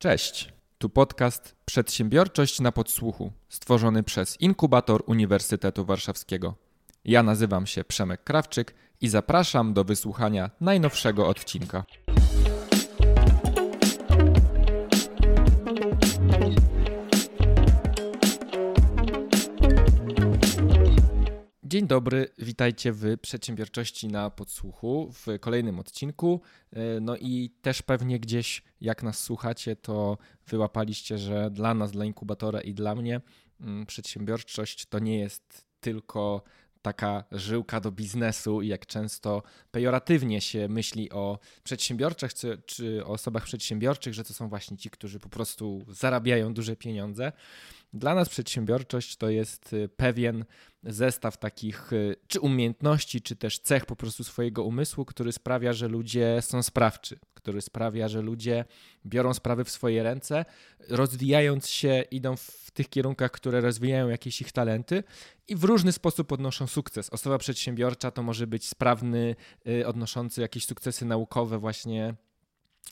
Cześć, tu podcast Przedsiębiorczość na podsłuchu, stworzony przez Inkubator Uniwersytetu Warszawskiego. Ja nazywam się Przemek Krawczyk i zapraszam do wysłuchania najnowszego odcinka. Dzień dobry, witajcie w Przedsiębiorczości na Podsłuchu w kolejnym odcinku. E, no i też pewnie gdzieś, jak nas słuchacie, to wyłapaliście, że dla nas, dla inkubatora i dla mnie mm, przedsiębiorczość to nie jest tylko taka żyłka do biznesu i jak często pejoratywnie się myśli o przedsiębiorczych czy, czy o osobach przedsiębiorczych, że to są właśnie ci, którzy po prostu zarabiają duże pieniądze. Dla nas przedsiębiorczość to jest y, pewien zestaw takich y, czy umiejętności, czy też cech po prostu swojego umysłu, który sprawia, że ludzie są sprawczy, który sprawia, że ludzie biorą sprawy w swoje ręce, rozwijając się, idą w tych kierunkach, które rozwijają jakieś ich talenty i w różny sposób odnoszą sukces. Osoba przedsiębiorcza to może być sprawny, y, odnoszący jakieś sukcesy naukowe, właśnie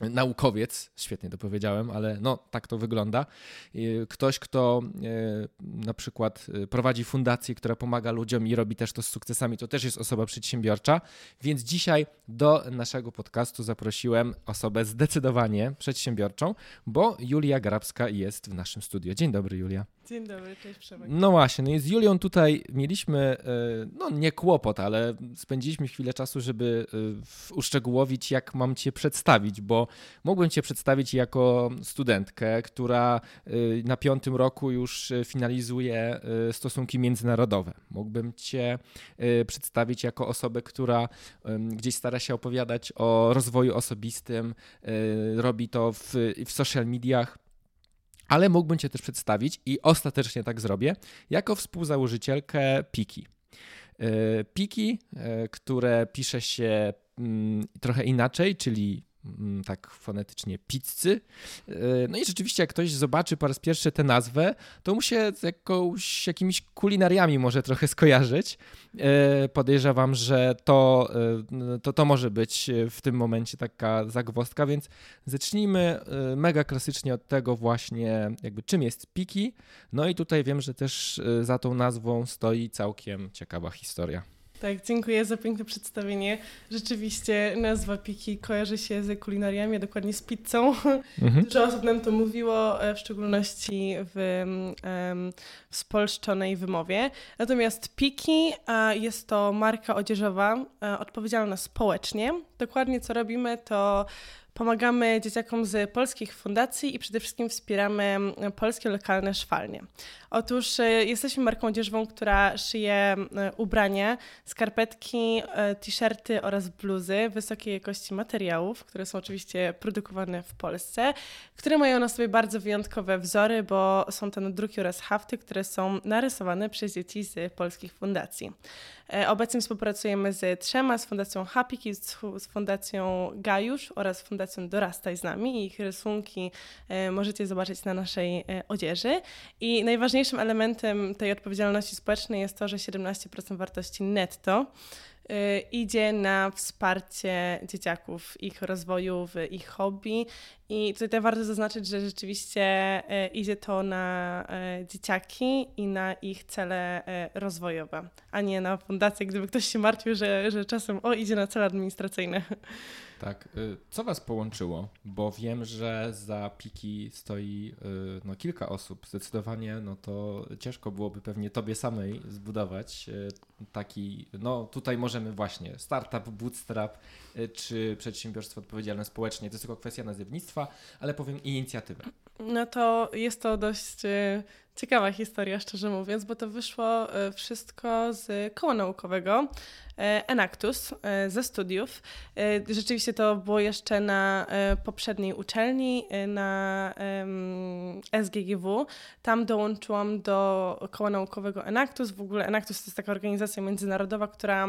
naukowiec, świetnie to powiedziałem, ale no tak to wygląda. Ktoś, kto e, na przykład e, prowadzi fundację, która pomaga ludziom i robi też to z sukcesami, to też jest osoba przedsiębiorcza. Więc dzisiaj do naszego podcastu zaprosiłem osobę zdecydowanie przedsiębiorczą, bo Julia Grabska jest w naszym studio. Dzień dobry, Julia. Dzień dobry, cześć Przemek. No właśnie, no i z Julią tutaj mieliśmy, e, no nie kłopot, ale spędziliśmy chwilę czasu, żeby uszczegółowić, jak mam Cię przedstawić, bo mógłbym Cię przedstawić jako studentkę, która y, na piątym roku już finalizuje stosunki międzynarodowe. Mógłbym Cię przedstawić jako osobę, która gdzieś stara się opowiadać o rozwoju osobistym, robi to w, w social mediach. Ale mógłbym Cię też przedstawić, i ostatecznie tak zrobię, jako współzałożycielkę Piki. Piki, które pisze się mm, trochę inaczej, czyli tak fonetycznie pizzy. E, no i rzeczywiście, jak ktoś zobaczy po raz pierwszy tę nazwę, to mu się z jakąś, jakimiś kulinariami może trochę skojarzyć. E, podejrzewam, że to, e, to, to może być w tym momencie taka zagwozdka, więc zacznijmy mega klasycznie od tego właśnie, jakby czym jest Piki. No i tutaj wiem, że też za tą nazwą stoi całkiem ciekawa historia. Tak, dziękuję za piękne przedstawienie. Rzeczywiście nazwa Piki kojarzy się z kulinariami, a dokładnie z pizzą. Mhm. Dużo osób nam to mówiło, e, w szczególności w, w spolszczonej wymowie. Natomiast Piki jest to marka odzieżowa e, odpowiedzialna społecznie. Dokładnie co robimy to Pomagamy dzieciakom z polskich fundacji i przede wszystkim wspieramy polskie lokalne szwalnie. Otóż e, jesteśmy marką odzieżową, która szyje e, ubrania, skarpetki, e, t-shirty oraz bluzy wysokiej jakości materiałów, które są oczywiście produkowane w Polsce, które mają na sobie bardzo wyjątkowe wzory, bo są to nadruki oraz hafty, które są narysowane przez dzieci z polskich fundacji. Obecnie współpracujemy z trzema, z Fundacją Happy Kids, z Fundacją Gajusz oraz Fundacją Dorastaj z nami. Ich rysunki możecie zobaczyć na naszej odzieży. I najważniejszym elementem tej odpowiedzialności społecznej jest to, że 17% wartości netto idzie na wsparcie dzieciaków, ich rozwoju, w ich hobby. I tutaj warto zaznaczyć, że rzeczywiście y, idzie to na y, dzieciaki i na ich cele rozwojowe, a nie na fundację, gdyby ktoś się martwił, że, że czasem o, idzie na cele administracyjne. Tak. Y, co was połączyło? Bo wiem, że za Piki stoi y, no, kilka osób. Zdecydowanie no to ciężko byłoby pewnie tobie samej zbudować y, taki, no tutaj możemy właśnie startup, bootstrap czy przedsiębiorstwo odpowiedzialne społecznie. To jest tylko kwestia nazewnictwa, ale powiem inicjatywę. No to jest to dość ciekawa historia, szczerze mówiąc, bo to wyszło wszystko z koła naukowego. E, Enactus e, ze studiów. E, rzeczywiście to było jeszcze na poprzedniej uczelni, na SGGW. Tam dołączyłam do koła naukowego Enactus. W ogóle Enactus to jest taka organizacja międzynarodowa, która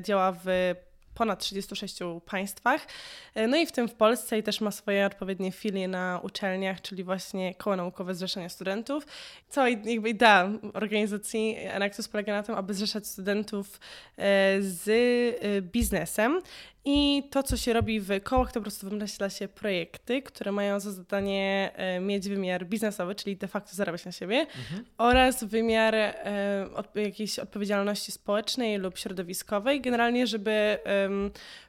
działa w ponad 36 państwach. E, no i w tym w Polsce i też ma swoje odpowiednie filie na uczelniach, czyli właśnie Koło Naukowe Zrzeszenia Studentów. Cała jakby idea organizacji Enactus polega na tym, aby zrzeszać studentów e, z e, biznesem I to, co się robi w kołach, to po prostu wymyśla się projekty, które mają za zadanie e, mieć wymiar biznesowy, czyli de facto zarabiać na siebie, mhm. oraz wymiar e, od, jakiejś odpowiedzialności społecznej lub środowiskowej, generalnie, żeby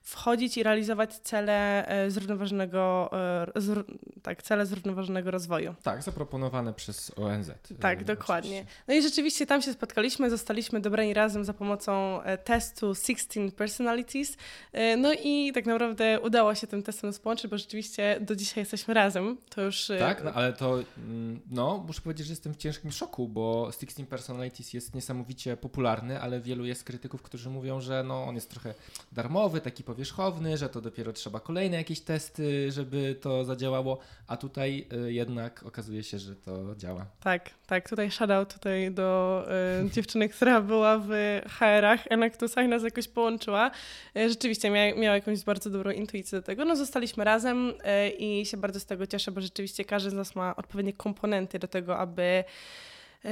wchodzić i realizować cele e, zrównoważonego, zr, tak, cele zrównoważonego rozwoju. Tak, zaproponowane przez ONZ. Tak, dokładnie. No i rzeczywiście tam się spotkaliśmy, zostaliśmy dobrani razem za pomocą testu 16 Personalities. No i tak naprawdę udało się tym testem połączyć, bo rzeczywiście do dzisiaj jesteśmy razem. To już... Y, tak, no, ale to mm, no, muszę powiedzieć, że jestem w ciężkim szoku, bo 16 Personalities jest niesamowicie popularny, ale wielu jest krytyków, którzy mówią, że no, on jest trochę darmowy, taki powierzchowny, że to dopiero trzeba kolejne jakieś testy, żeby to zadziałało, a tutaj y, jednak okazuje się, że to działa. Tak, tak. Tutaj shoutout tutaj do y, dziewczyny, która była w HR-ach, Enactusach, nas jakoś połączyła. Y, rzeczywiście mia miała jakąś bardzo dobrą intuicję do tego. No zostaliśmy razem y, i się bardzo z tego cieszę, bo rzeczywiście każdy z nas ma odpowiednie komponenty do tego, aby y,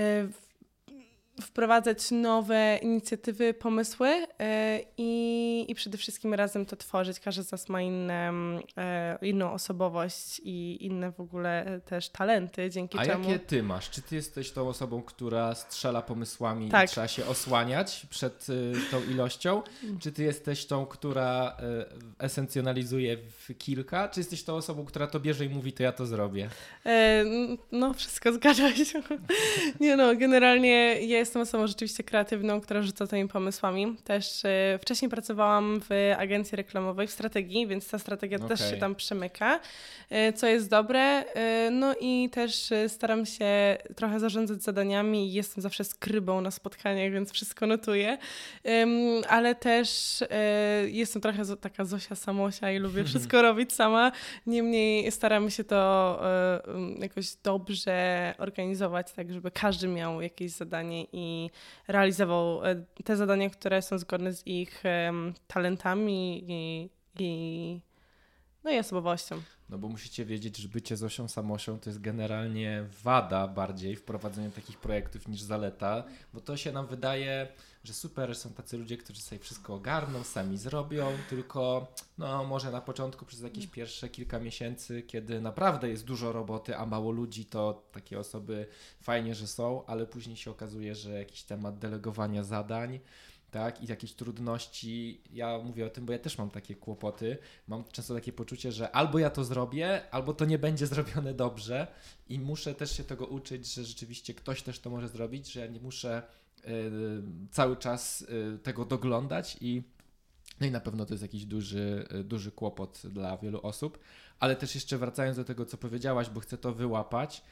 wprowadzać nowe inicjatywy, pomysły e, i, i przede wszystkim razem to tworzyć. Każdy z nas ma inne, e, inną osobowość i inne w ogóle też talenty, dzięki A czemu... A jakie ty masz? Czy ty jesteś tą osobą, która strzela pomysłami tak. i trzeba się osłaniać przed tą ilością? Czy ty jesteś tą, która esencjonalizuje w kilka? Czy jesteś tą osobą, która to bierze i mówi, to ja to zrobię? E, no, wszystko zgadza się. Nie no, generalnie jest jestem osobą rzeczywiście kreatywną, która rzuca tymi pomysłami. Też y, wcześniej pracowałam w agencji reklamowej w strategii, więc ta strategia okay. też się tam przemyka, y, co jest dobre. Y, no i też staram się trochę zarządzać zadaniami. Jestem zawsze skrybą na spotkaniach, więc wszystko notuję. Ale też jestem trochę taka Zosia Samosia i lubię wszystko robić sama. Niemniej staramy się to jakoś dobrze organizować, tak żeby każdy miał jakieś zadanie i realizował e, te zadania, które są zgodne z ich talentami i, i, no i osobowością. No bo musicie wiedzieć, że bycie Zosią Samosią to jest generalnie wada bardziej w prowadzeniu takich projektów niż zaleta, bo to się nam wydaje, że super, są tacy ludzie, którzy sobie wszystko ogarną, sami zrobią, tylko no może na początku przez jakieś pierwsze kilka miesięcy, kiedy naprawdę jest dużo roboty, a mało ludzi, to takie osoby fajnie, że są, ale później się okazuje, że jakiś temat delegowania zadań, tak, i jakieś trudności. Ja mówię o tym, bo ja też mam takie kłopoty. Mam często takie poczucie, że albo ja to zrobię, albo to nie będzie zrobione dobrze i muszę też się tego uczyć, że rzeczywiście ktoś też to może zrobić, że ja nie muszę cały czas y, tego doglądać i no i na pewno to jest jakiś duży, y, duży kłopot dla wielu osób. Ale też jeszcze wracając do tego, co powiedziałaś, bo chcę to wyłapać,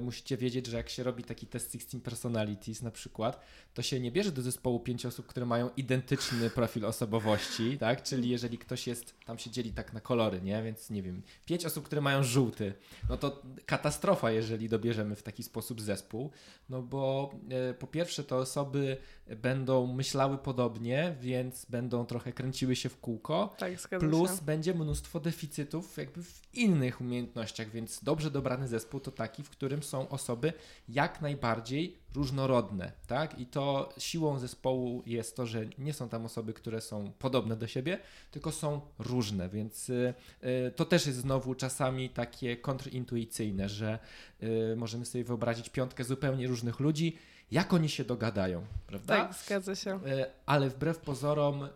musicie wiedzieć, że jak się robi taki test 16 personalities na przykład, to się nie bierze do zespołu pięciu osób, które mają identyczny profil osobowości, tak? Czyli jeżeli ktoś jest, tam się dzieli tak na kolory, nie? Więc nie wiem, pięć osób, które mają żółty, no to katastrofa, jeżeli dobierzemy w taki sposób zespół, no bo e, po pierwsze te osoby będą myślały podobnie, więc będą trochę kręciły się w kółko, tak, plus będzie mnóstwo deficytów jakby w innych umiejętnościach, więc dobrze dobrany zespół to taki, w którym są osoby jak najbardziej różnorodne, tak? I to siłą zespołu jest to, że nie są tam osoby, które są podobne do siebie, tylko są różne, więc y, y, to też jest znowu czasami takie kontrintuicyjne, że y, możemy sobie wyobrazić piątkę zupełnie różnych ludzi, jak oni się dogadają, prawda? Tak, zgadza się. Ale wbrew pozorom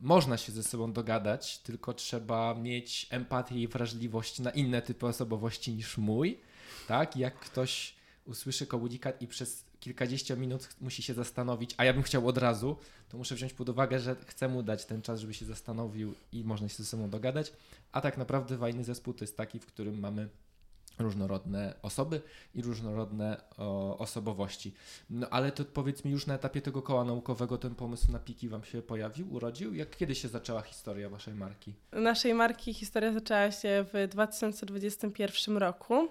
można się ze sobą dogadać, tylko trzeba mieć empatię i wrażliwość na inne typy osobowości niż mój tak? Jak ktoś usłyszy komunikat i przez kilkadziesiąt minut musi się zastanowić, a ja bym chciał od razu, to muszę wziąć pod uwagę, że chcę mu dać ten czas, żeby się zastanowił i można się ze sobą dogadać. A tak naprawdę fajny zespół to jest taki, w którym mamy różnorodne osoby i różnorodne o, osobowości. No ale to powiedz mi już na etapie tego koła naukowego ten pomysł na piki Wam się pojawił, urodził? Jak kiedy się zaczęła historia Waszej marki? Naszej marki historia zaczęła się w 2021 roku.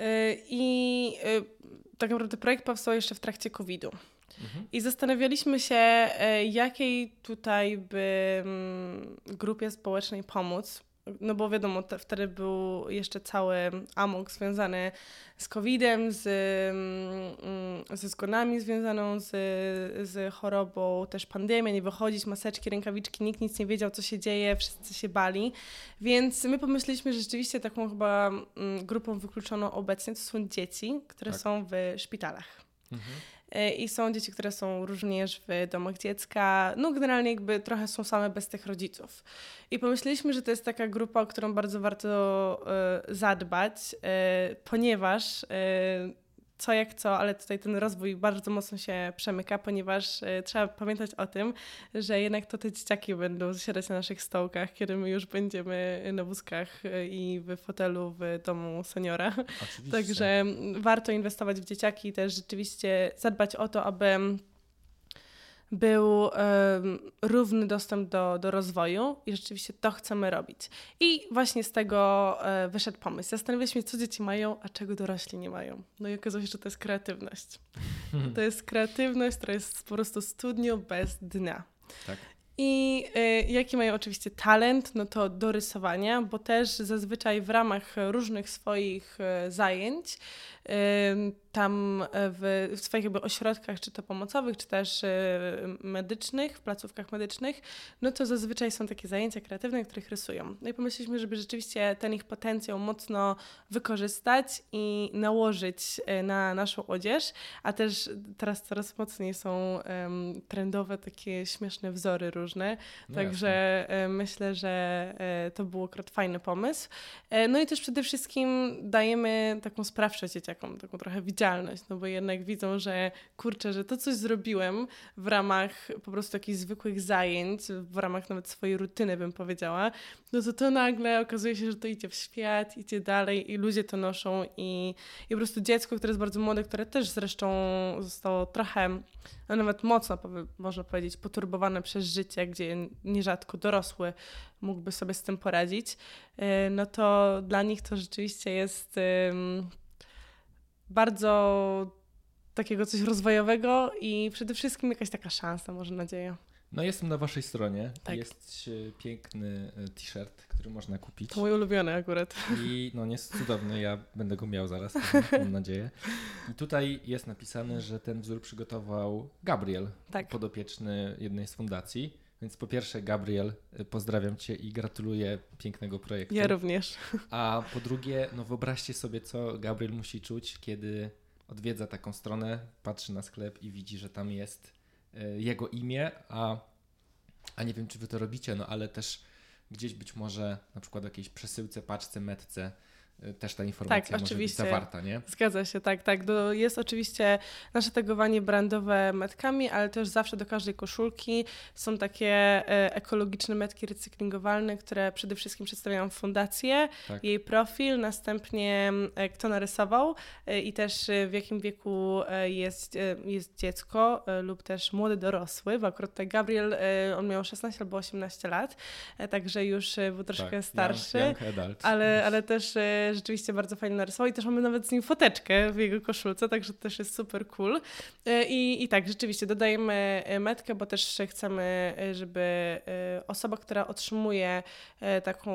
Y, I y, tak naprawdę projekt powstał jeszcze w trakcie COVID-u. Mhm. I zastanawialiśmy się, y, jakiej tutaj by mm, grupie społecznej pomóc. No bo wiadomo, te, wtedy był jeszcze cały amok związany z COVID-em, z, mm, ze zgonami związaną z, z chorobą, też pandemia, nie wychodzić, maseczki, rękawiczki, nikt nic nie wiedział, co się dzieje, wszyscy się bali. Więc my pomyśleliśmy, że rzeczywiście taką chyba mm, grupą wykluczoną obecnie to są dzieci, które tak. są w szpitalach. Mhm. E, I są dzieci, które są również w domach dziecka. No generalnie jakby trochę są same bez tych rodziców. I pomyśleliśmy, że to jest taka grupa, o którą bardzo warto y, zadbać, y, ponieważ co jak co, ale tutaj ten rozwój bardzo mocno się przemyka, ponieważ y, trzeba pamiętać o tym, że jednak to te dzieciaki będą zasiadać na naszych stołkach, kiedy my już będziemy na wózkach y, i w fotelu w domu seniora. Oczywiście. Także warto inwestować w dzieciaki i też rzeczywiście zadbać o to, aby był um, równy dostęp do, do rozwoju i rzeczywiście to chcemy robić. I właśnie z tego um, wyszedł pomysł. Zastanawialiśmy się, co dzieci mają, a czego dorośli nie mają. No i okazało się, że to jest kreatywność. To jest kreatywność, która jest po prostu studnią bez dna. Tak. I y, jaki mają oczywiście talent, no to do rysowania, bo też zazwyczaj w ramach różnych swoich y, zajęć tam e, w, w swoich jakby ośrodkach, czy to pomocowych, czy też e, medycznych, w placówkach medycznych, no to zazwyczaj są takie zajęcia kreatywne, których rysują. No i pomyśleliśmy, żeby rzeczywiście ten ich potencjał mocno wykorzystać i nałożyć e, na naszą odzież, a też teraz coraz mocniej są um, trendowe takie śmieszne wzory różne, no także jasne. myślę, że to był akurat fajny pomysł. No i też przede wszystkim dajemy taką sprawczość dzieciakom, taką, taką trochę widzialność, no bo jednak widzą, że kurczę, że to coś zrobiłem w ramach po prostu jakichś zwykłych zajęć, w ramach nawet swojej rutyny bym powiedziała, no to to nagle okazuje się, że to idzie w świat, idzie dalej i ludzie to noszą i, i po prostu dziecko, które jest bardzo młode, które też zresztą zostało trochę, no nawet mocno można powiedzieć, poturbowane przez życie, gdzie nierzadko dorosły mógłby sobie z tym poradzić, y, no to dla nich to rzeczywiście jest bardzo takiego coś rozwojowego i przede wszystkim jakaś taka szansa, może nadzieja. No jestem na waszej stronie. Tak. Jest piękny e, t-shirt, który można kupić. To mój ulubiony akurat. I no jest cudowny, ja będę go miał zaraz, mam nadzieję. I tutaj jest napisane, że ten wzór przygotował Gabriel, tak. podopieczny jednej z fundacji. Więc po pierwsze, Gabriel, y, pozdrawiam Cię i gratuluję pięknego projektu. Ja również. A po drugie, no wyobraźcie sobie, co Gabriel musi czuć, kiedy odwiedza taką stronę, patrzy na sklep i widzi, że tam jest y, jego imię, a, a nie wiem, czy Wy to robicie, no ale też gdzieś być może na przykład jakiejś przesyłce, paczce, metce też ta informacja tak, może oczywiście. być zawarta, nie? Zgadza się, tak, tak. Do, jest oczywiście nasze tagowanie brandowe metkami, ale też zawsze do każdej koszulki są takie e, ekologiczne metki recyklingowalne, które przede wszystkim przedstawiają fundację, tak. jej profil, następnie e, kto narysował e, i też w jakim wieku jest, jest dziecko lub też młody dorosły, bo akurat tutaj Gabriel, on miał 16 albo 18 lat, także już był troszkę tak, starszy, young, young ale, ale też rzeczywiście bardzo fajnie narysował i też mamy nawet z nim foteczkę w jego koszulce, także to też jest super cool. E, I, i tak, rzeczywiście dodajemy e, metkę, bo też chcemy, e, żeby osoba, która otrzymuje taką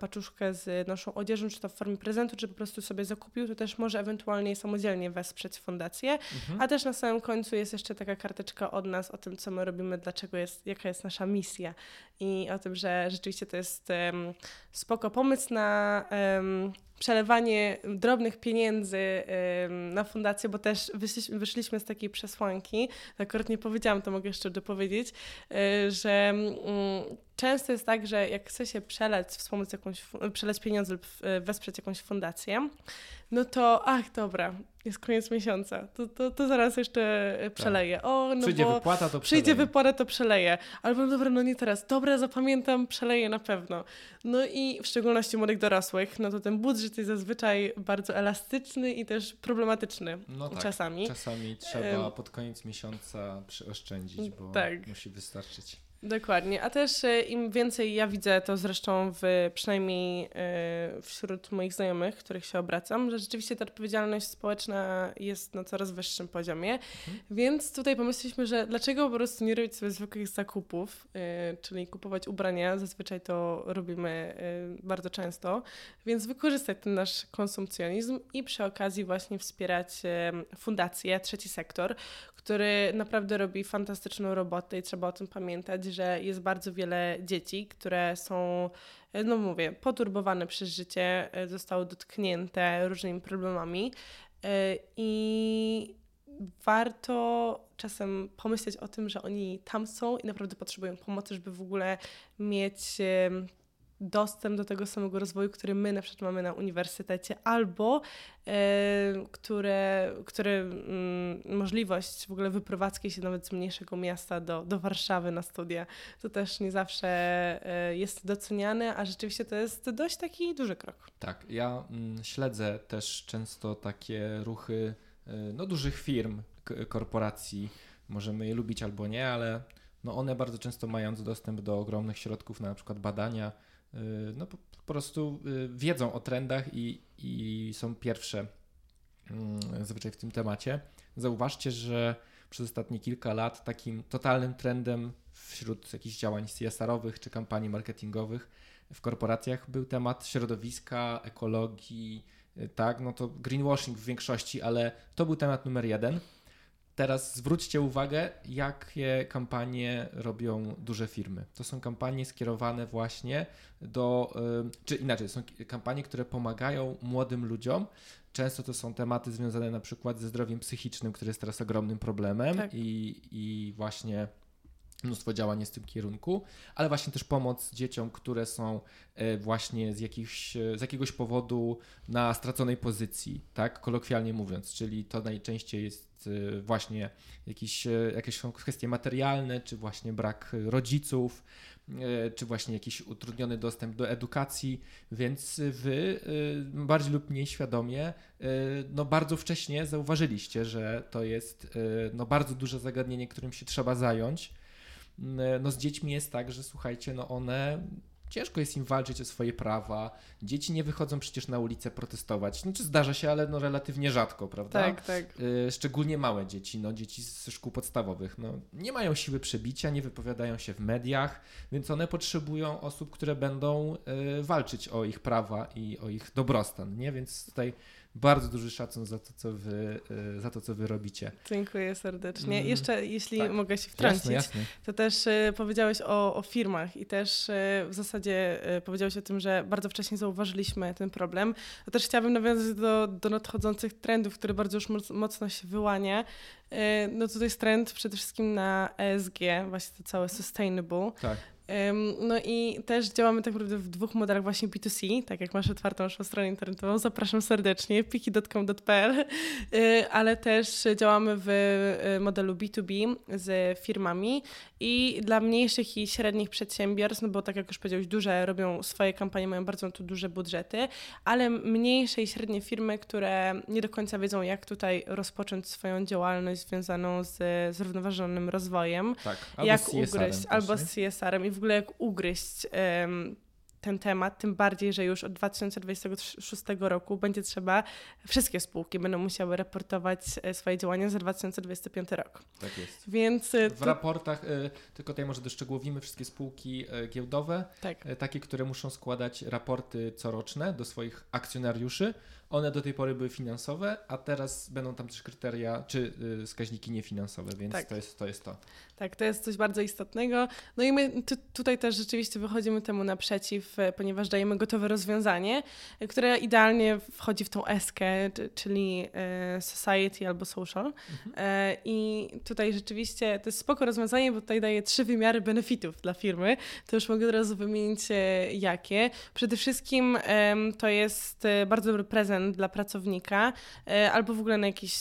paczuszkę z naszą odzieżą, czy to w formie prezentu, czy po prostu sobie zakupił, to też może ewentualnie samodzielnie wesprzeć fundację. Mhm. A też na samym końcu jest jeszcze taka karteczka od nas o tym, co my robimy, dlaczego jest, jaka jest nasza misja i o tym, że rzeczywiście to jest um, spoko pomysł na um, um, przelewanie drobnych pieniędzy na fundację, bo też wyszliśmy, wyszliśmy z takiej przesłanki, akurat nie powiedziałam, to mogę jeszcze dopowiedzieć, y, że um, często jest tak, że jak chce się przelać, wspomóc jakąś, przelać pieniądze lub e, wesprzeć jakąś fundację, no to ach, dobra, jest koniec miesiąca, to, to, to zaraz jeszcze tak. przeleję. O, no przyjdzie wypłata, to przeleję. Przyjdzie wypłata, to przeleję. Albo dobra, no nie teraz, dobra, zapamiętam, przeleję na pewno. No i w szczególności młodych dorosłych, no to ten budżet jest zazwyczaj bardzo elastyczny i też problematyczny no tak, czasami. Czasami trzeba pod koniec miesiąca przyoszczędzić, bo tak. musi wystarczyć. Dokładnie, a też e, im więcej ja widzę to zresztą w, przynajmniej e, wśród moich znajomych, których się obracam, że rzeczywiście ta odpowiedzialność społeczna jest na coraz wyższym poziomie, mhm. więc tutaj pomyśleliśmy, że dlaczego po prostu nie robić sobie zwykłych zakupów, e, czyli kupować ubrania, zazwyczaj to robimy bardzo często, więc wykorzystać ten nasz konsumpcjonizm i przy okazji właśnie wspierać fundację, trzeci sektor, który naprawdę robi fantastyczną robotę i trzeba o tym pamiętać, że jest bardzo wiele dzieci, które są, no mówię, poturbowane przez życie, e, zostały dotknięte różnymi problemami e, i warto czasem pomyśleć o tym, że oni tam są i naprawdę potrzebują pomocy, żeby w ogóle mieć dostęp do tego samego rozwoju, który my na przykład mamy na uniwersytecie, albo e, które, które mm, możliwość w ogóle wyprowadzki się nawet z mniejszego miasta do, do Warszawy na studia, to też nie zawsze e, jest doceniane, a rzeczywiście to jest dość taki duży krok. Tak, ja mm, śledzę też często takie ruchy e, no, dużych firm, korporacji, możemy je lubić albo nie, ale no one bardzo często mając dostęp do ogromnych środków na przykład badania, Y, no po, po prostu y, wiedzą o trendach i, i są pierwsze mm, zazwyczaj w tym temacie. Zauważcie, że przez ostatnie kilka lat takim totalnym trendem wśród jakichś działań CSR-owych czy kampanii marketingowych w korporacjach był temat środowiska, ekologii, y, tak, no to greenwashing w większości, ale to był temat numer jeden. Teraz zwróćcie uwagę, jakie kampanie robią duże firmy. To są kampanie skierowane właśnie do, czy inaczej, są kampanie, które pomagają młodym ludziom. Często to są tematy związane na przykład ze zdrowiem psychicznym, które jest teraz ogromnym problemem tak. i, i właśnie mnóstwo działań jest w tym kierunku, ale właśnie też pomoc dzieciom, które są e, właśnie z, jakichś, z jakiegoś powodu na straconej pozycji, tak, kolokwialnie mówiąc, czyli to najczęściej jest e, właśnie jakieś, e, jakieś kwestie materialne, czy właśnie brak rodziców, czy właśnie jakiś utrudniony dostęp do edukacji, więc wy bardziej lub mniej świadomie no bardzo wcześnie zauważyliście, że to jest no bardzo duże zagadnienie, którym się trzeba zająć no z dziećmi jest tak, że słuchajcie, no one ciężko jest im walczyć o swoje prawa. Dzieci nie wychodzą przecież na ulicę protestować. Znaczy zdarza się, ale no relatywnie rzadko, prawda? Tak, tak. Y, szczególnie małe dzieci, no dzieci ze szkół podstawowych, no nie mają siły przebicia, nie wypowiadają się w mediach, więc one potrzebują osób, które będą y, walczyć o ich prawa i o ich dobrostan, nie? Więc tutaj bardzo duży szacun za to, co wy, y, za to, co wy robicie. Dziękuję serdecznie. Mm, Jeszcze, jeśli tak. mogę się wtrącić, jasne, jasne. to też y, powiedziałeś o, o, firmach i też y, w zasadzie powiedziałeś o tym, że bardzo wcześnie zauważyliśmy ten problem. To też chciałabym nawiązać do, do nadchodzących trendów, które bardzo już mocno się wyłania. No to jest trend przede wszystkim na ESG, właśnie to całe sustainable. Tak. No i też działamy tak naprawdę w dwóch modelach właśnie B2C, tak jak masz otwartą naszą stronę internetową, zapraszam serdecznie, piki.com.pl, y, ale też działamy w y, modelu B2B z firmami. I dla mniejszych i średnich przedsiębiorstw, no bo tak jak już powiedziałeś, duże robią swoje kampanie, mają bardzo tu duże budżety, ale mniejsze i średnie firmy, które nie do końca wiedzą, jak tutaj rozpocząć swoją działalność związaną z zrównoważonym rozwojem, tak, jak ugryźć, albo z CSR-em i ogóle jak ugryźć um, ten temat, tym bardziej, że już od 2026 roku będzie trzeba, wszystkie spółki będą musiały raportować e, swoje działania za 2025 rok. Tak jest. Więc e, w raportach, e, tylko tutaj może doszczegółowimy wszystkie spółki giełdowe, tak. takie, które muszą składać raporty coroczne do swoich akcjonariuszy. One do tej pory były finansowe, a teraz będą tam też kryteria czy wskaźniki niefinansowe, więc tak. to, jest, to jest to. Tak, to jest coś bardzo istotnego. No i my tutaj też rzeczywiście wychodzimy temu naprzeciw, ponieważ dajemy gotowe rozwiązanie, które idealnie wchodzi w tą eskę, czyli e, society albo social. Mhm. E, I tutaj rzeczywiście to jest spoko rozwiązanie, bo tutaj daje trzy wymiary benefitów dla firmy. To już mogę od razu wymienić e, jakie. Przede wszystkim to jest bardzo dobry prezent dla pracownika albo w ogóle na jakieś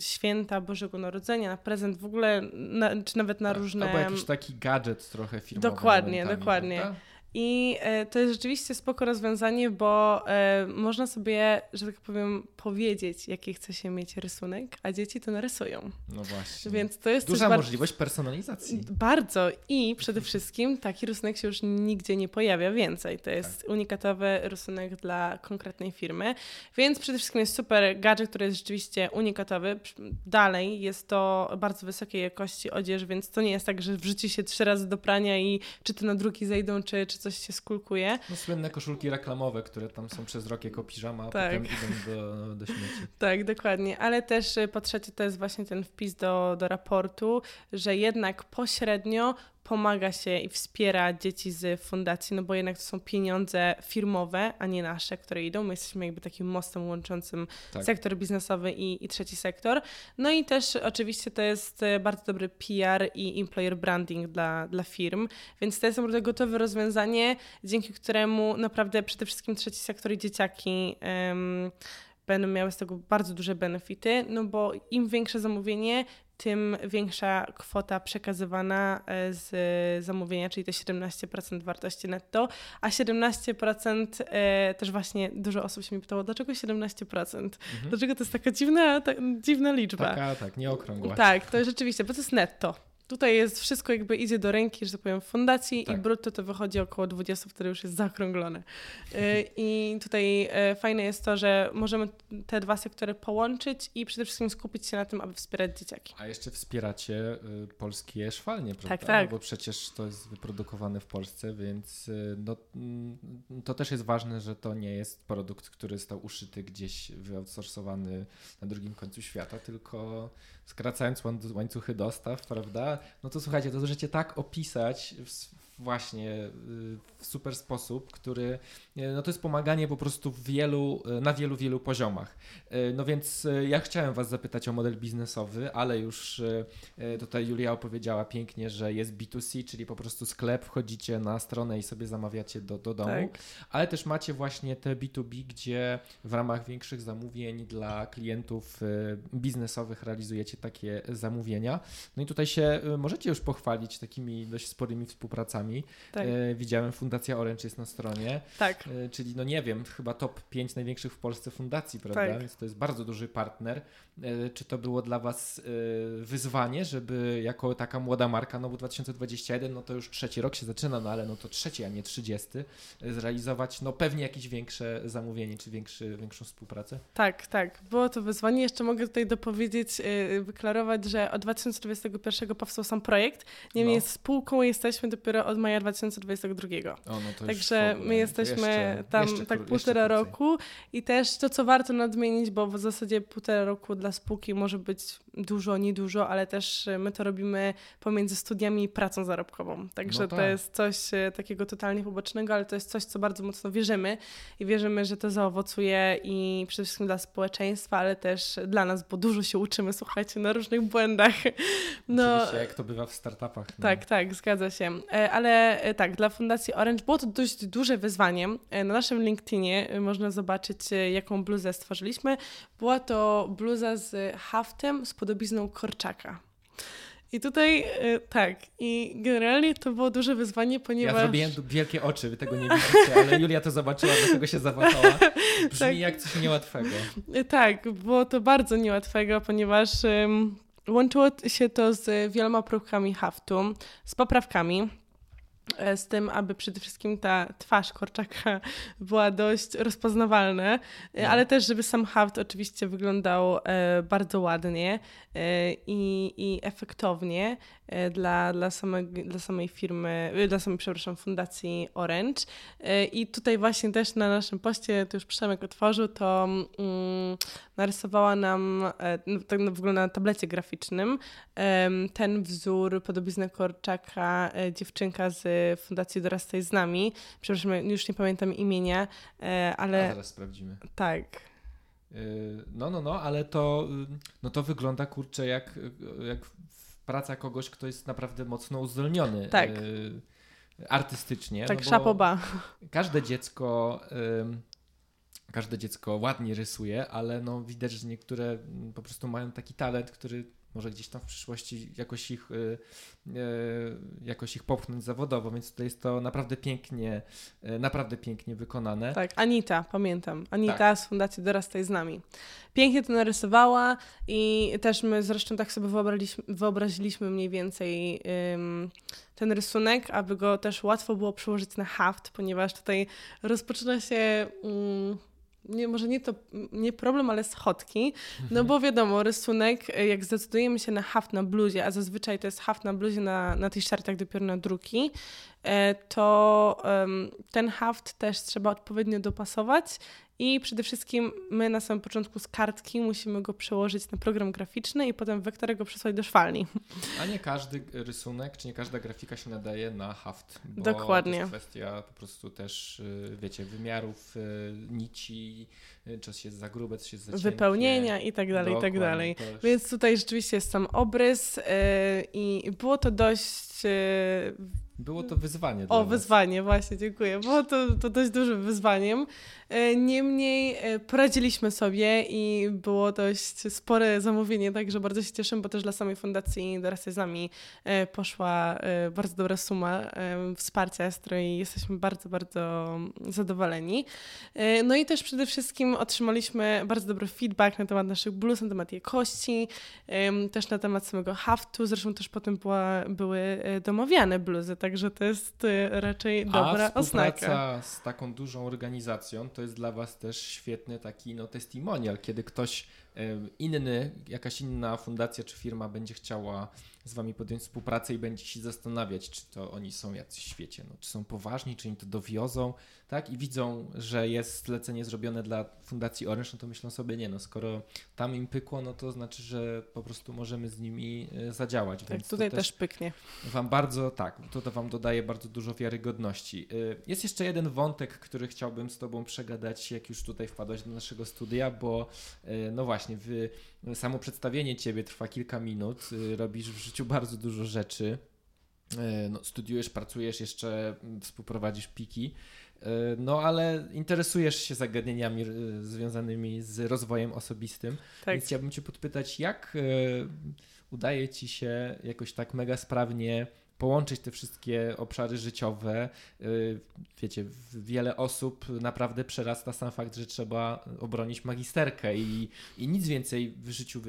święta Bożego Narodzenia, na prezent w ogóle na, czy nawet na tak, różne... Albo jakiś taki gadżet trochę firmowy. Dokładnie, dokładnie. Prawda? I e, to jest rzeczywiście spoko rozwiązanie, bo e, można sobie, że tak powiem, powiedzieć, jaki chce się mieć rysunek, a dzieci to narysują. No właśnie. Więc to jest Duża możliwość personalizacji. Bardzo. I przede wszystkim taki rysunek się już nigdzie nie pojawia więcej. To jest tak. unikatowy rysunek dla konkretnej firmy. Więc przede wszystkim jest super gadżet, który jest rzeczywiście unikatowy. Dalej jest to bardzo wysokiej jakości odzież, więc to nie jest tak, że wrzuci się trzy razy do prania i czy to na drugi zejdą, czy, czy coś się skulkuje. No słynne koszulki reklamowe, które tam są przez rok jako piżama, a tak. potem idą do, do śmieci. Tak, dokładnie. Ale też y, po trzecie to jest właśnie ten wpis do, do raportu, że jednak pośrednio pomaga się i wspiera dzieci z fundacji, no bo jednak to są pieniądze firmowe, a nie nasze, które idą. My jesteśmy jakby takim mostem łączącym tak. sektor biznesowy i, i trzeci sektor. No i też oczywiście to jest e, bardzo dobry PR i employer branding dla, dla firm, więc to jest naprawdę gotowe rozwiązanie, dzięki któremu naprawdę przede wszystkim trzeci sektor i dzieciaki um, będą miały z tego bardzo duże benefity, no bo im większe zamówienie, tym większa kwota przekazywana e, z zamówienia, czyli te 17% wartości netto, a 17% e, też właśnie dużo osób się mi pytało, dlaczego 17%? Mhm. Dlaczego to jest taka dziwna, ta, dziwna liczba? Taka, tak, nieokrągła. Tak, to jest rzeczywiście, bo to jest netto. Tutaj jest wszystko jakby idzie do ręki, że tak powiem, fundacji tak. i brutto to wychodzi około 20, które już jest zaokrąglone. Y, I tutaj y, fajne jest to, że możemy te dwa sektory połączyć i przede wszystkim skupić się na tym, aby wspierać dzieciaki. A jeszcze wspieracie y, polskie szwalnie, prawda? Tak, tak. Bo przecież to jest wyprodukowane w Polsce, więc no, mm, to też jest ważne, że to nie jest produkt, który został uszyty gdzieś, wyoutsourcowany na drugim końcu świata, tylko skracając łańcuchy dostaw, prawda? No to słuchajcie, to możecie tak opisać właśnie y, w super sposób, który y, no to jest pomaganie po prostu wielu, y, na wielu, wielu poziomach. No więc ja chciałem Was zapytać o model biznesowy, ale już tutaj Julia opowiedziała pięknie, że jest B2C, czyli po prostu sklep, wchodzicie na stronę i sobie zamawiacie do, do domu, tak. ale też macie właśnie te B2B, gdzie w ramach większych zamówień dla klientów biznesowych realizujecie takie zamówienia. No i tutaj się możecie już pochwalić takimi dość sporymi współpracami tak. E, widziałem, Fundacja Orange jest na stronie. Tak. E, czyli, no nie wiem, chyba top 5 największych w Polsce fundacji, prawda? Tak. Więc to jest bardzo duży partner. E, czy to było dla Was wyzwanie, żeby jako taka młoda marka, no bo 2021, no to już trzeci rok się zaczyna, no ale no to trzeci, a nie 30, zrealizować no pewnie jakieś większe zamówienie, czy większy, większą współpracę? Tak, tak. Było to wyzwanie. Jeszcze mogę tutaj dopowiedzieć, wyklarować, że od 2021 powstał sam projekt. Niemniej no. spółką jesteśmy dopiero od maja 2022. O, no Także my jesteśmy jeszcze, tam jeszcze, tak półtora roku i też to, co warto nadmienić, bo w zasadzie półtora roku dla spółki może być dużo, niedużo, ale też my to robimy pomiędzy studiami i pracą zarobkową. Także no tak. to jest coś e, takiego totalnie pobocznego, ale to jest coś, co bardzo mocno wierzymy i wierzymy, że to zaowocuje i przede wszystkim dla społeczeństwa, ale też dla nas, bo dużo się uczymy, słuchajcie, na różnych błędach. No, Oczywiście, jak to bywa w startupach. No. Tak, tak, zgadza się. E, ale e, tak, dla Fundacji Orange było to dość duże wyzwanie. Na naszym LinkedInie można zobaczyć, jaką bluzę stworzyliśmy. Była to bluza z haftem, z podobizną Korczaka. I tutaj tak, i generalnie to było duże wyzwanie, ponieważ. Ja zrobiłem wielkie oczy, wy tego nie widzicie, ale Julia to zobaczyła, dlatego się zawahała. Brzmi tak. jak coś niełatwego. Tak, było to bardzo niełatwego, ponieważ łączyło się to z wieloma próbkami haftu, z poprawkami. E, z tym, aby przede wszystkim ta twarz Korczaka była dość rozpoznawalna, e, no. ale też, żeby sam haft oczywiście wyglądał e, bardzo ładnie i, i efektownie dla, dla, samej, dla samej firmy, dla samej, przepraszam, fundacji Orange. I tutaj właśnie też na naszym poście, to już Przemek otworzył, to mm, narysowała nam, no, tak wygląda na tablecie graficznym, ten wzór podobizny Korczaka, dziewczynka z Fundacji Dorastaj z nami. Przepraszam, już nie pamiętam imienia, e, ale... A zaraz sprawdzimy. Tak. E, no, no, no, ale to, no to wygląda, kurczę, jak, jak praca kogoś, kto jest naprawdę mocno uzdolniony. Tak. E, artystycznie. Tak, no szapoba. Każde dziecko każde dziecko ładnie rysuje, ale no widać, że niektóre po prostu mają taki talent, który może gdzieś tam w przyszłości jakoś ich, jakoś ich popchnąć zawodowo, więc tutaj jest to naprawdę pięknie, naprawdę pięknie wykonane. Tak, Anita, pamiętam. Anita tak. z Fundacji Dorastaj z nami. Pięknie to narysowała i też my zresztą tak sobie wyobraziliśmy, wyobraziliśmy mniej więcej ten rysunek, aby go też łatwo było przełożyć na haft, ponieważ tutaj rozpoczyna się. Um, nie, może nie to nie problem, ale schodki. No mhm. bo wiadomo, rysunek, jak zdecydujemy się na haft na bluzie, a zazwyczaj to jest haft na bluzie na, na t-shirtach dopiero na druki, e, to um, ten haft też trzeba odpowiednio dopasować i przede wszystkim my na samym początku z kartki musimy go przełożyć na program graficzny i potem wektory go przesłać do szwalni. A nie każdy rysunek, czy nie każda grafika się nadaje na haft. Bo Dokładnie. To jest kwestia po prostu też, y, wiecie, wymiarów y, nici, y, czy jest za grube, czy jest za cienkie. Wypełnienia i tak dalej, i tak dalej. Więc tutaj rzeczywiście jest sam obrys i było to dość było to wyzwanie. O, wyzwanie, właśnie, dziękuję. Było to, to dość dużym wyzwaniem. E, niemniej e, poradziliśmy sobie i było dość spore zamówienie, także bardzo się cieszę, bo też dla samej fundacji Dorastaj z nami e, poszła bardzo dobra suma wsparcia, z której jesteśmy bardzo, bardzo zadowoleni. No i też przede wszystkim otrzymaliśmy bardzo dobry feedback na temat naszych blues, na temat jakości, też na temat samego haftu, zresztą też potem była, były domawiane bluzy, także to jest raczej dobra A oznaka. z taką dużą organizacją to jest dla Was też świetny taki no, testimonial, kiedy ktoś inny, jakaś inna fundacja czy firma będzie chciała z wami podjąć współpracę i będzie się zastanawiać, czy to oni są jacyś w świecie, no, czy są poważni, czy im to dowiozą, tak? I widzą, że jest zlecenie zrobione dla Fundacji Orange, no to myślą sobie, nie no, skoro tam im pykło, no to znaczy, że po prostu możemy z nimi e, zadziałać. Tak, Więc tutaj też, też pyknie. Wam bardzo, tak, to, to wam dodaje bardzo dużo wiarygodności. E, jest jeszcze jeden wątek, który chciałbym z tobą przegadać, jak już tutaj wpadłaś do naszego studia, bo e, no właśnie, wy, samo przedstawienie ciebie trwa kilka minut, robisz w życiu bardzo dużo rzeczy. No, studiujesz, pracujesz, jeszcze mm, współprowadzisz piki. E, no, ale interesujesz się zagadnieniami związanymi z rozwojem osobistym. Tak. Więc chciałbym Cię podpytać, jak udaje Ci się jakoś tak mega sprawnie połączyć te wszystkie obszary życiowe. Wiecie, wiele osób naprawdę przerasta sam fakt, że trzeba obronić magisterkę i, i nic więcej w życiu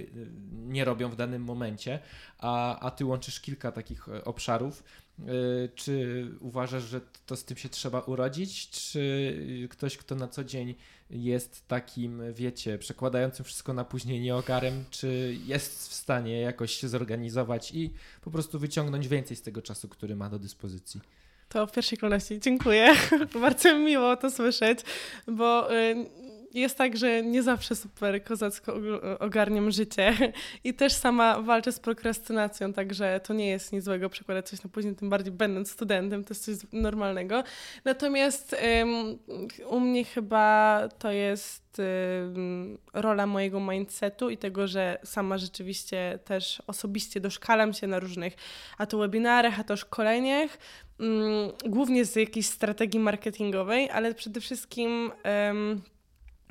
nie robią w danym momencie, a, a ty łączysz kilka takich obszarów. Y, czy uważasz, że to z tym się trzeba urodzić, czy ktoś, kto na co dzień jest takim, wiecie, przekładającym wszystko na później nieogarem, czy jest w stanie jakoś się zorganizować i po prostu wyciągnąć więcej z tego czasu, który ma do dyspozycji? To w pierwszej kolejności dziękuję. Bardzo miło to słyszeć, bo y, jest tak, że nie zawsze super kozacko ogarniam życie i też sama walczę z prokrastynacją, także to nie jest nic złego przekładać coś na później, tym bardziej będąc studentem, to jest coś normalnego. Natomiast um, u mnie chyba to jest um, rola mojego mindsetu i tego, że sama rzeczywiście też osobiście doszkalam się na różnych, a to webinarach, a to szkoleniach, um, głównie z jakiejś strategii marketingowej, ale przede wszystkim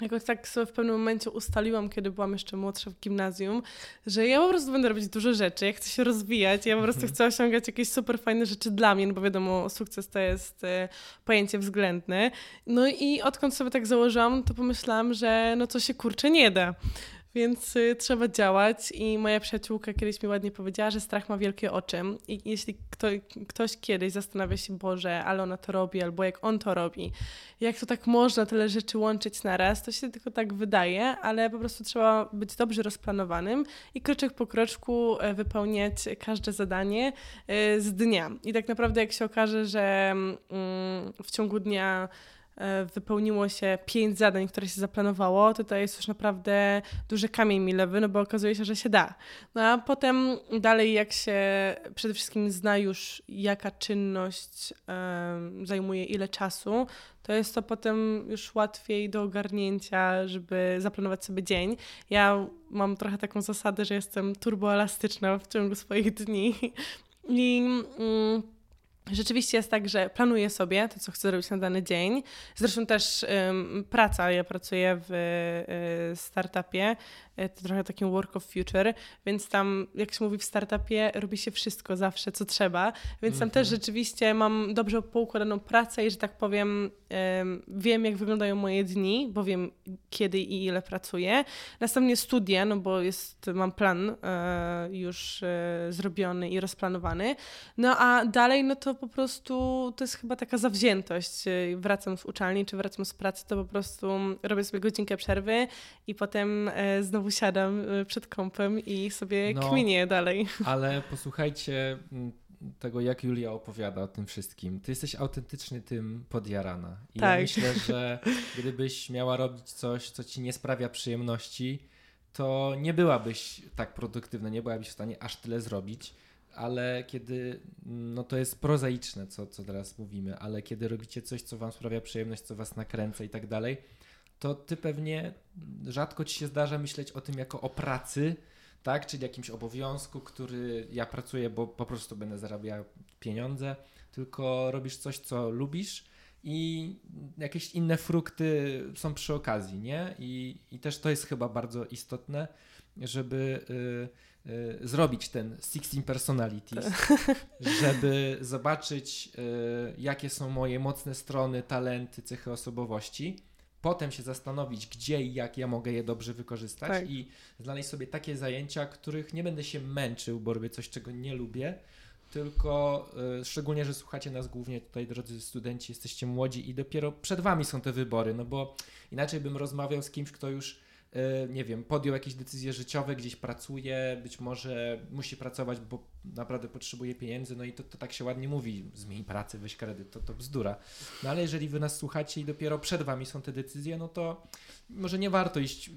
Jakoś tak sobie w pewnym momencie ustaliłam, kiedy byłam jeszcze młodsza w gimnazjum, że ja po prostu będę robić dużo rzeczy, ja chcę się rozwijać, ja po prostu mhm. chcę osiągać jakieś super fajne rzeczy dla mnie, no bo wiadomo, sukces to jest e, pojęcie względne. No i odkąd sobie tak założyłam, to pomyślałam, że no co się kurczę nie da. Więc y, trzeba działać i moja przyjaciółka kiedyś mi ładnie powiedziała, że strach ma wielkie oczy i jeśli kto, ktoś kiedyś zastanawia się, Boże, ale ona to robi, albo jak on to robi, jak to tak można tyle rzeczy łączyć naraz, to się tylko tak wydaje, ale po prostu trzeba być dobrze rozplanowanym i kroczek po kroczku e, wypełniać każde zadanie e, z dnia. I tak naprawdę jak się okaże, że mm, w ciągu dnia wypełniło się pięć zadań, które się zaplanowało, to to jest już naprawdę duży kamień milowy, no bo okazuje się, że się da. No a potem dalej jak się przede wszystkim zna już jaka czynność um, zajmuje ile czasu, to jest to potem już łatwiej do ogarnięcia, żeby zaplanować sobie dzień. Ja mam trochę taką zasadę, że jestem turboelastyczna w ciągu swoich dni i mm, Rzeczywiście jest tak, że planuję sobie to, co chcę zrobić na dany dzień. Zresztą też um, praca. Ja pracuję w y, startupie, y, to trochę takim work of future, więc tam, jak się mówi w startupie, robi się wszystko zawsze, co trzeba. Więc tam też mhm. rzeczywiście mam dobrze poukładaną pracę i, że tak powiem, um, wiem, jak wyglądają moje dni, bo wiem, kiedy i ile pracuję. Następnie studia, no bo jest, mam plan y, już zrobiony i rozplanowany. No a dalej, no to po prostu to jest chyba taka zawziętość. Wracam z uczelni, czy wracam z pracy, to po prostu robię sobie godzinkę przerwy i potem e, znowu siadam e, przed kąpem i sobie no, kminię dalej. Ale posłuchajcie tego, jak Julia opowiada o tym wszystkim. Ty jesteś autentycznie tym podjarana. I tak. ja myślę, że gdybyś miała robić coś, co ci nie sprawia przyjemności, to nie byłabyś tak produktywna, nie byłabyś w stanie aż tyle zrobić ale kiedy, no to jest prozaiczne, co, co teraz mówimy, ale kiedy robicie coś, co wam sprawia przyjemność, co was nakręca i tak dalej, to ty pewnie rzadko ci się zdarza myśleć o tym jako o pracy, tak, czyli jakimś obowiązku, który ja pracuję, bo po prostu będę zarabiał pieniądze, tylko robisz coś, co lubisz i jakieś inne frukty są przy okazji, nie? I, i też to jest chyba bardzo istotne, żeby... Yy, zrobić ten 16 personalities, żeby zobaczyć, y, jakie są moje mocne strony, talenty, cechy osobowości. Potem się zastanowić, gdzie i jak ja mogę je dobrze wykorzystać tak. i znaleźć sobie takie zajęcia, których nie będę się męczył, bo robię coś, czego nie lubię, tylko y, szczególnie, że słuchacie nas głównie tutaj, drodzy studenci, jesteście młodzi i dopiero przed wami są te wybory, no bo inaczej bym rozmawiał z kimś, kto już nie wiem, podjął jakieś decyzje życiowe, gdzieś pracuje, być może musi pracować, bo naprawdę potrzebuje pieniędzy, no i to, to tak się ładnie mówi, zmień pracę, weź kredyt, to, to bzdura. No ale jeżeli wy nas słuchacie i dopiero przed wami są te decyzje, no to może nie warto iść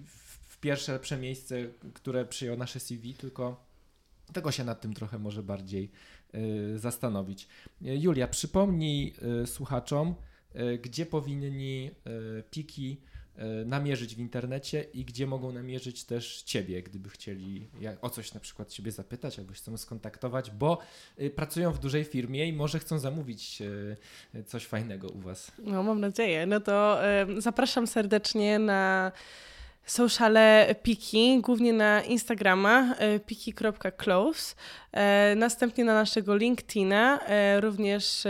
w pierwsze lepsze miejsce, które przyjął nasze CV, tylko tego się nad tym trochę może bardziej y, zastanowić. Julia, przypomnij y, słuchaczom, y, gdzie powinni piki E, namierzyć w internecie i gdzie mogą namierzyć też Ciebie, gdyby chcieli o coś na przykład Ciebie zapytać albo chcą skontaktować, bo y, pracują w dużej firmie i może chcą zamówić e, coś fajnego u Was. No, mam nadzieję. No to zapraszam serdecznie na sociale Piki, głównie na Instagrama e, piki.close, następnie na naszego LinkedIna, również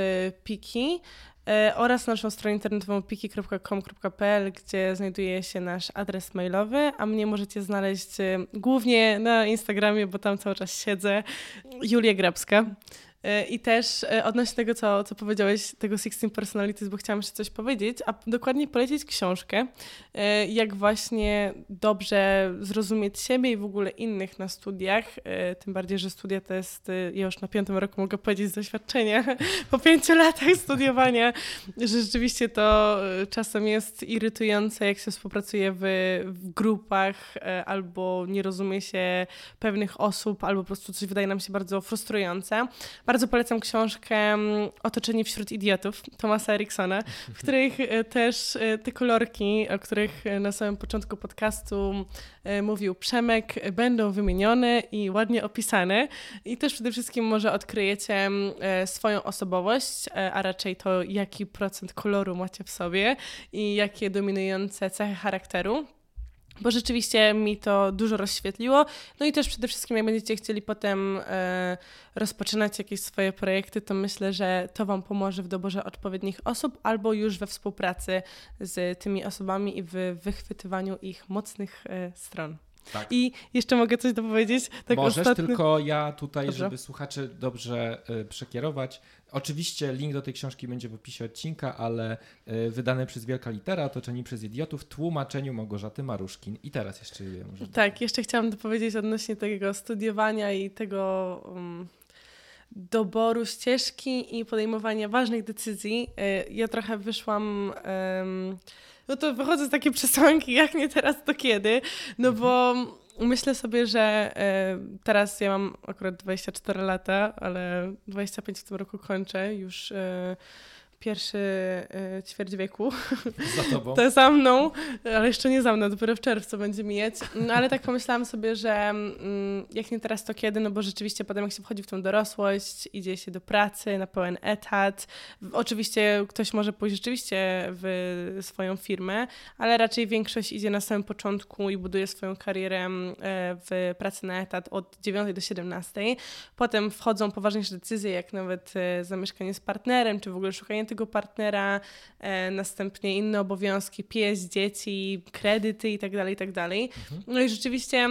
Piki. E, oraz naszą stronę internetową piki.com.pl, gdzie znajduje się nasz adres mailowy, a mnie możecie znaleźć e, głównie na Instagramie, bo tam cały czas siedzę, Julia Grabska. E, I też e, odnośnie tego, co, co powiedziałeś, tego 16 Personalities, bo chciałam jeszcze coś powiedzieć, a dokładnie polecić książkę, e, jak właśnie dobrze zrozumieć siebie i w ogóle innych na studiach. Tym bardziej, że studia to jest, ja już na piątym roku mogę powiedzieć z doświadczenia, po pięciu latach studiowania, że rzeczywiście to czasem jest irytujące, jak się współpracuje w, w grupach, albo nie rozumie się pewnych osób, albo po prostu coś wydaje nam się bardzo frustrujące. Bardzo polecam książkę mm, Otoczenie wśród idiotów Thomasa Eriksona, w których e, też e, te kolorki, o których e, na samym początku podcastu mówił Przemek, będą wymienione i ładnie opisane. I też przede wszystkim może odkryjecie mm, swoją osobowość, a raczej to, jaki procent koloru macie w sobie i jakie dominujące cechy charakteru bo rzeczywiście mi to dużo rozświetliło. No i też przede wszystkim, jak będziecie chcieli potem e, rozpoczynać jakieś swoje projekty, to myślę, że to Wam pomoże w doborze odpowiednich osób albo już we współpracy z tymi osobami i w wychwytywaniu ich mocnych e, stron. Tak. I jeszcze mogę coś dopowiedzieć. Tak Możesz, ostatni... tylko ja tutaj, dobrze. żeby słuchacze dobrze y, przekierować. Oczywiście link do tej książki będzie w opisie odcinka, ale y, wydane przez Wielka Litera, otoczeni przez idiotów, w tłumaczeniu Małgorzaty Maruszkin. I teraz jeszcze może... Tak, jeszcze chciałam dopowiedzieć odnośnie tego studiowania i tego... Um doboru ścieżki i podejmowania ważnych decyzji. Y, ja trochę wyszłam um, no to wychodzę z takiej przesłanki, jak nie teraz, to kiedy? No bo myślę sobie, że e, teraz ja mam akurat 24 lata, ale 25 w tym roku kończę już e, pierwszy y, ćwierć wieku. Za tobą. To za mną, ale jeszcze nie za mną, dopiero w czerwcu będzie mijać. No ale tak pomyślałam sobie, że mm, jak nie teraz, to kiedy, no bo rzeczywiście potem jak się wchodzi w tą dorosłość, idzie się do pracy na pełen etat. Oczywiście ktoś może pójść rzeczywiście w swoją firmę, ale raczej większość idzie na samym początku i buduje swoją karierę mm, e, w pracy na etat od 9 do 17. Potem wchodzą poważniejsze decyzje, jak nawet e, zamieszkanie z partnerem, czy w ogóle szukanie tego partnera, e, następnie inne obowiązki, pies, dzieci, kredyty itd., tak itd. Tak mhm. No i rzeczywiście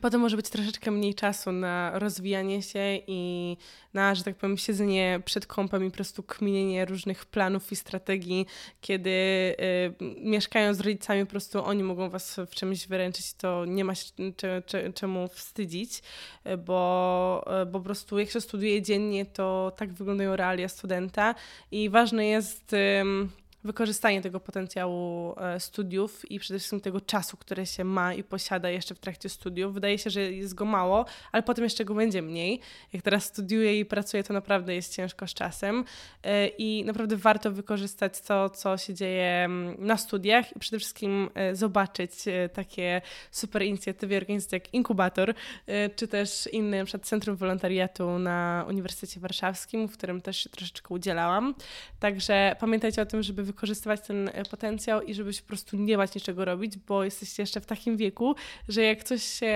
Potem może być troszeczkę mniej czasu na rozwijanie się i na, że tak powiem, siedzenie przed kąpem i po prostu kminienie różnych planów i strategii, kiedy y, mieszkają z rodzicami, po prostu oni mogą was w czymś wyręczyć, to nie ma się czemu wstydzić, bo, bo po prostu jak się studiuje dziennie, to tak wyglądają realia studenta. I ważne jest y, wykorzystanie tego potencjału e, studiów i przede wszystkim tego czasu, który się ma i posiada jeszcze w trakcie studiów. Wydaje się, że jest go mało, ale potem jeszcze go będzie mniej. Jak teraz studiuję i pracuję, to naprawdę jest ciężko z czasem e, i naprawdę warto wykorzystać to, co się dzieje mm, na studiach i przede wszystkim e, zobaczyć takie super inicjatywy, organizacje jak Inkubator, czy też inne, na przykład Centrum Wolontariatu na Uniwersytecie Warszawskim, w którym też się troszeczkę udzielałam. Także pamiętajcie o tym, żeby wykorzystywać ten e, potencjał i żebyś po prostu nie bać niczego robić, bo jesteście jeszcze w takim wieku, że jak coś się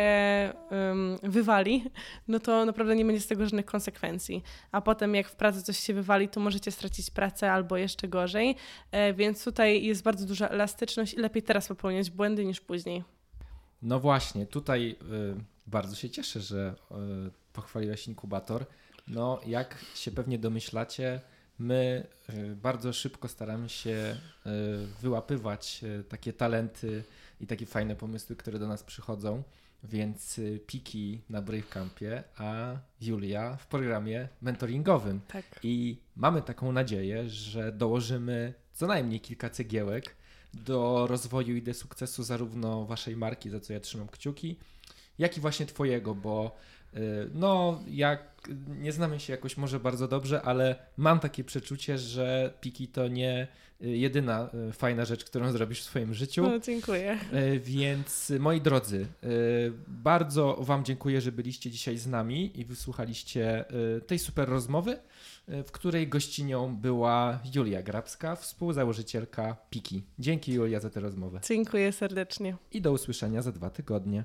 um, wywali, no to naprawdę nie będzie z tego żadnych konsekwencji. A potem jak w pracy coś się wywali, to możecie stracić pracę albo jeszcze gorzej. E, więc tutaj jest bardzo duża elastyczność i lepiej teraz popełniać błędy niż później. No właśnie, tutaj y, bardzo się cieszę, że y, pochwaliłeś inkubator. No, jak się pewnie domyślacie, My y, bardzo szybko staramy się y, wyłapywać y, takie talenty i takie fajne pomysły, które do nas przychodzą. Więc Piki na Brave Campie, a Julia w programie mentoringowym. Tak. I mamy taką nadzieję, że dołożymy co najmniej kilka cegiełek do rozwoju i do sukcesu zarówno waszej marki, za co ja trzymam kciuki, jak i właśnie twojego, bo no, jak nie znamy się jakoś może bardzo dobrze, ale mam takie przeczucie, że Piki to nie y, jedyna y, fajna rzecz, którą zrobisz w swoim życiu. No, dziękuję. Y, więc moi drodzy, bardzo Wam dziękuję, że byliście dzisiaj z nami i wysłuchaliście tej super rozmowy, w której gościnią była Julia Grabska, współzałożycielka Piki. Dzięki Julia za tę rozmowę. Dziękuję serdecznie. I do usłyszenia za dwa tygodnie.